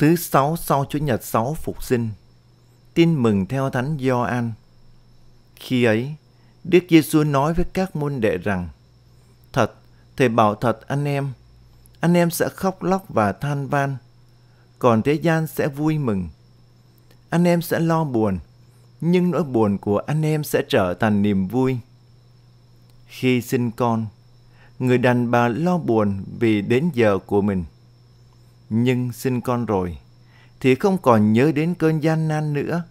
Thứ sáu sau Chủ nhật sáu phục sinh. Tin mừng theo Thánh Gioan. Khi ấy, Đức Giêsu nói với các môn đệ rằng: Thật, thầy bảo thật anh em, anh em sẽ khóc lóc và than van, còn thế gian sẽ vui mừng. Anh em sẽ lo buồn, nhưng nỗi buồn của anh em sẽ trở thành niềm vui. Khi sinh con, người đàn bà lo buồn vì đến giờ của mình. Nhưng sinh con rồi, thì không còn nhớ đến cơn gian nan nữa,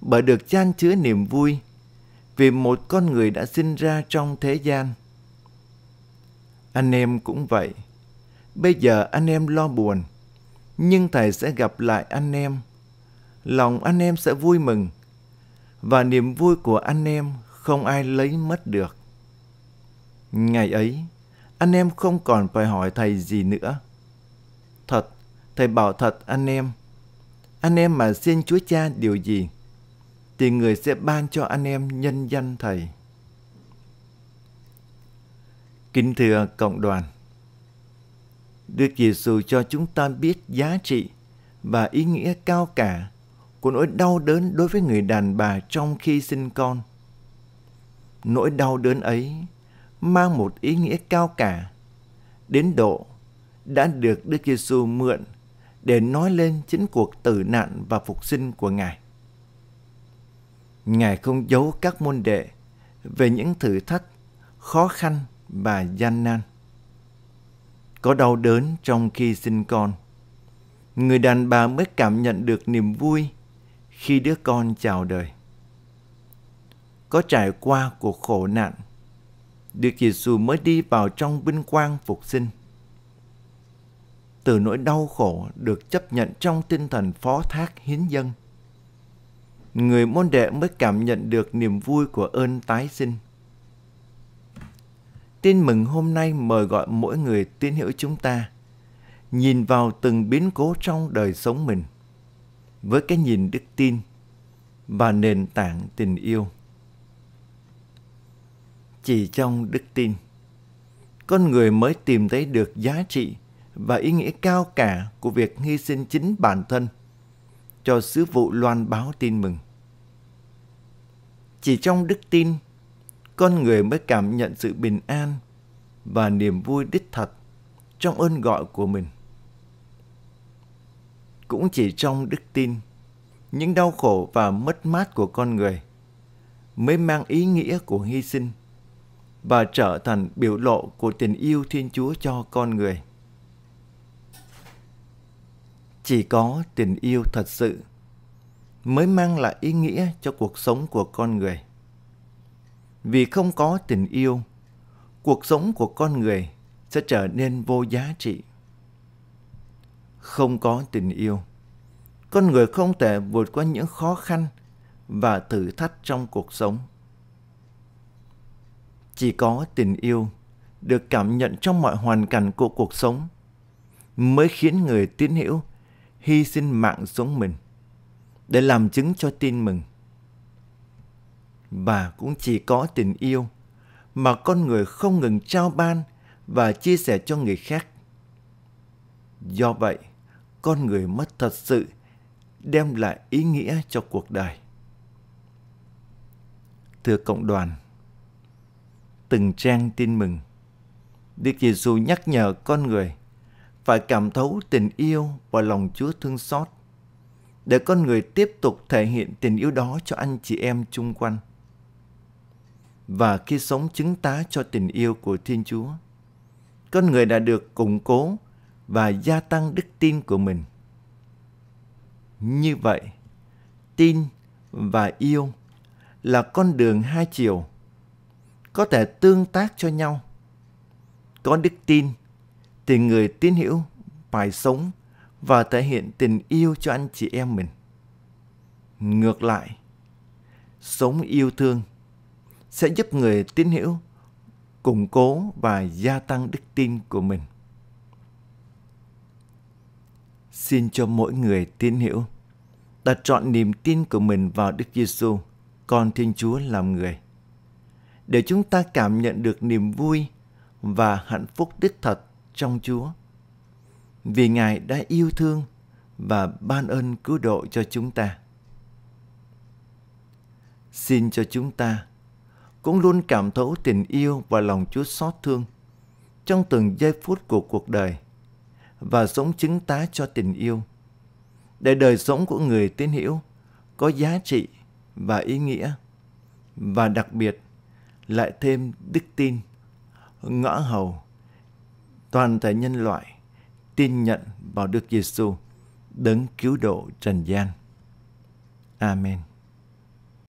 bởi được chan chứa niềm vui vì một con người đã sinh ra trong thế gian. Anh em cũng vậy. Bây giờ anh em lo buồn, nhưng Thầy sẽ gặp lại anh em. Lòng anh em sẽ vui mừng, và niềm vui của anh em không ai lấy mất được. Ngày ấy, anh em không còn phải hỏi Thầy gì nữa. Thầy bảo thật anh em, anh em mà xin Chúa Cha điều gì, thì người sẽ ban cho anh em nhân danh Thầy. Kính thưa cộng đoàn, Đức Giêsu cho chúng ta biết giá trị và ý nghĩa cao cả của nỗi đau đớn đối với người đàn bà trong khi sinh con. Nỗi đau đớn ấy mang một ý nghĩa cao cả, đến độ đã được Đức Giêsu mượn để nói lên chính cuộc tử nạn và phục sinh của Ngài. Ngài không giấu các môn đệ về những thử thách, khó khăn và gian nan. Có đau đớn trong khi sinh con. Người đàn bà mới cảm nhận được niềm vui khi đứa con chào đời. Có trải qua cuộc khổ nạn, Đức Giêsu mới đi vào trong vinh quang phục sinh. Từ nỗi đau khổ được chấp nhận trong tinh thần phó thác hiến dân, người môn đệ mới cảm nhận được niềm vui của ơn tái sinh. Tin mừng hôm nay mời gọi mỗi người tín hữu chúng ta nhìn vào từng biến cố trong đời sống mình với cái nhìn đức tin và nền tảng tình yêu. Chỉ trong đức tin, con người mới tìm thấy được giá trị và ý nghĩa cao cả của việc hy sinh chính bản thân cho sứ vụ loan báo tin mừng. Chỉ trong đức tin con người mới cảm nhận sự bình an và niềm vui đích thật trong ơn gọi của mình. Cũng chỉ trong đức tin, những đau khổ và mất mát của con người mới mang ý nghĩa của hy sinh và trở thành biểu lộ của tình yêu Thiên Chúa cho con người. Chỉ có tình yêu thật sự mới mang lại ý nghĩa cho cuộc sống của con người. Vì không có tình yêu, cuộc sống của con người sẽ trở nên vô giá trị. Không có tình yêu, con người không thể vượt qua những khó khăn và thử thách trong cuộc sống. Chỉ có tình yêu được cảm nhận trong mọi hoàn cảnh của cuộc sống mới khiến người tín hữu hy sinh mạng sống mình để làm chứng cho tin mừng và cũng chỉ có tình yêu mà con người không ngừng trao ban và chia sẻ cho người khác. Do vậy, con người mất thật sự đem lại ý nghĩa cho cuộc đời. Thưa cộng đoàn, từng trang tin mừng, Đức Giêsu nhắc nhở con người phải cảm thấu tình yêu và lòng Chúa thương xót để con người tiếp tục thể hiện tình yêu đó cho anh chị em chung quanh và khi sống chứng tá cho tình yêu của Thiên Chúa. Con người đã được củng cố và gia tăng đức tin của mình. Như vậy, tin và yêu là con đường hai chiều, có thể tương tác cho nhau. Có đức tin tình người tín hữu bài sống và thể hiện tình yêu cho anh chị em mình. Ngược lại, sống yêu thương sẽ giúp người tín hữu củng cố và gia tăng đức tin của mình. Xin cho mỗi người tín hữu đặt trọn niềm tin của mình vào Đức Giêsu, con Thiên Chúa làm người. Để chúng ta cảm nhận được niềm vui và hạnh phúc đích thật trong Chúa. Vì Ngài đã yêu thương và ban ơn cứu độ cho chúng ta. Xin cho chúng ta cũng luôn cảm thấu tình yêu và lòng Chúa xót thương trong từng giây phút của cuộc đời và sống chứng tá cho tình yêu, để đời sống của người tín hữu có giá trị và ý nghĩa, và đặc biệt lại thêm đức tin, ngõ hầu toàn thể nhân loại tin nhận vào Đức Giêsu đấng cứu độ trần gian. Amen.